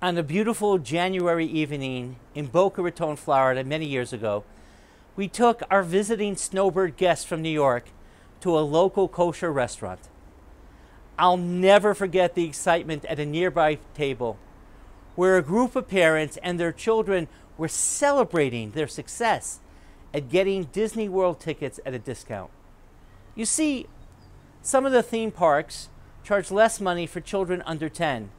On a beautiful January evening in Boca Raton, Florida, many years ago, we took our visiting snowbird guests from New York to a local kosher restaurant. I'll never forget the excitement at a nearby table where a group of parents and their children were celebrating their success at getting Disney World tickets at a discount. You see, some of the theme parks charge less money for children under 10.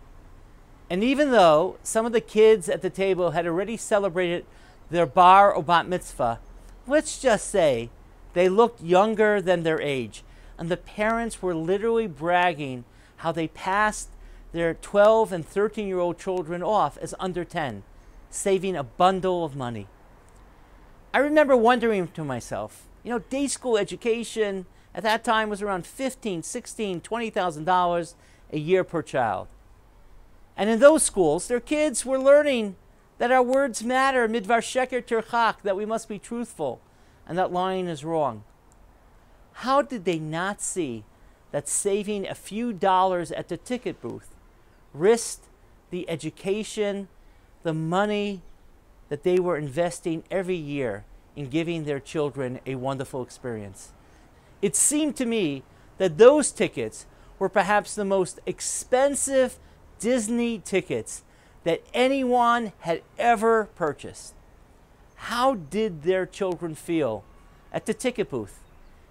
And even though some of the kids at the table had already celebrated their bar or bat mitzvah, let's just say they looked younger than their age. And the parents were literally bragging how they passed their 12 and 13 year old children off as under 10, saving a bundle of money. I remember wondering to myself, you know, day school education at that time was around 15, 16, 20,000 dollars a year per child. And in those schools, their kids were learning that our words matter, midvar sheker tirchak, that we must be truthful, and that lying is wrong. How did they not see that saving a few dollars at the ticket booth risked the education, the money that they were investing every year in giving their children a wonderful experience. It seemed to me that those tickets were perhaps the most expensive Disney tickets that anyone had ever purchased. How did their children feel at the ticket booth,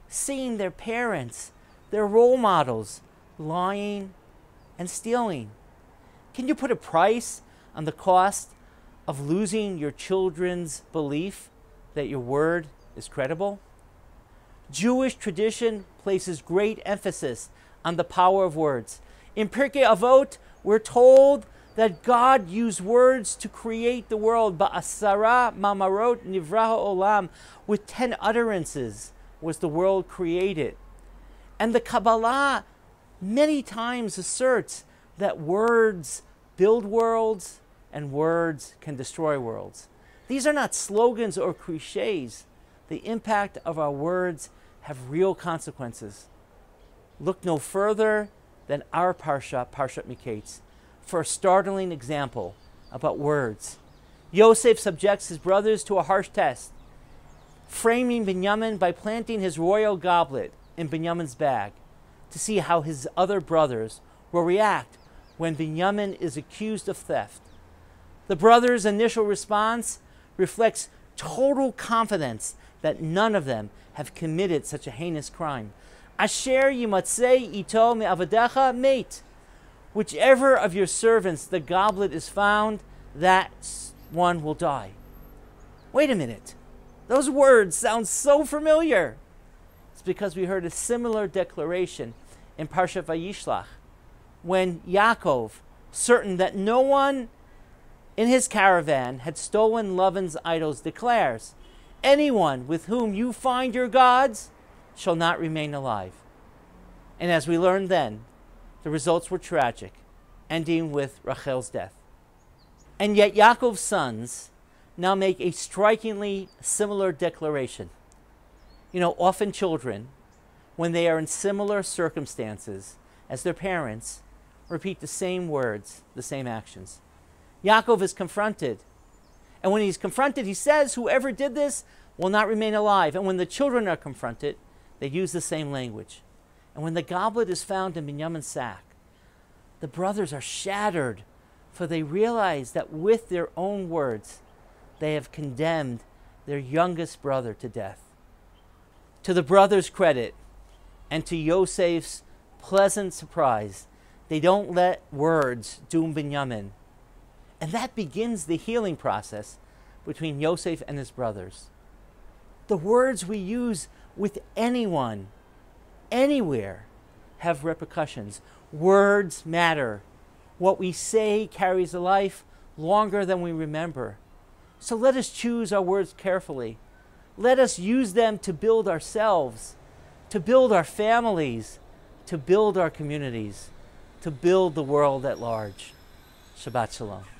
seeing their parents, their role models, lying and stealing? Can you put a price on the cost of losing your children's belief that your word is credible? Jewish tradition places great emphasis on the power of words. In Pirkei Avot, we're told that God used words to create the world. Ba'asara mamarot nivraha olam. With ten utterances was the world created. And the Kabbalah many times asserts that words build worlds and words can destroy worlds. These are not slogans or cliches. The impact of our words have real consequences. Look no further than our Parsha, Parshat Miketz, for a startling example about words. Yosef subjects his brothers to a harsh test, framing Binyamin by planting his royal goblet in Binyamin's bag to see how his other brothers will react when Binyamin is accused of theft. The brothers' initial response reflects total confidence that none of them have committed such a heinous crime. Asher yimatzei ito me'avadecha mate. Whichever of your servants the goblet is found, that one will die. Wait a minute. Those words sound so familiar. It's because we heard a similar declaration in Parshat Vayishlach when Yaakov, certain that no one in his caravan had stolen Lavan's idols, declares, Anyone with whom you find your gods shall not remain alive. And as we learned then, the results were tragic, ending with Rachel's death. And yet Yaakov's sons now make a strikingly similar declaration. You know, often children, when they are in similar circumstances as their parents, repeat the same words, the same actions. Yaakov is confronted. And when he's confronted, he says, Whoever did this will not remain alive. And when the children are confronted, they use the same language. And when the goblet is found in Binyamin's sack, the brothers are shattered, for they realize that with their own words, they have condemned their youngest brother to death. To the brothers' credit, and to Yosef's pleasant surprise, they don't let words doom Binyamin. And that begins the healing process between Yosef and his brothers. The words we use with anyone, anywhere, have repercussions. Words matter. What we say carries a life longer than we remember. So let us choose our words carefully. Let us use them to build ourselves, to build our families, to build our communities to build the world at large. Shabbat Shalom.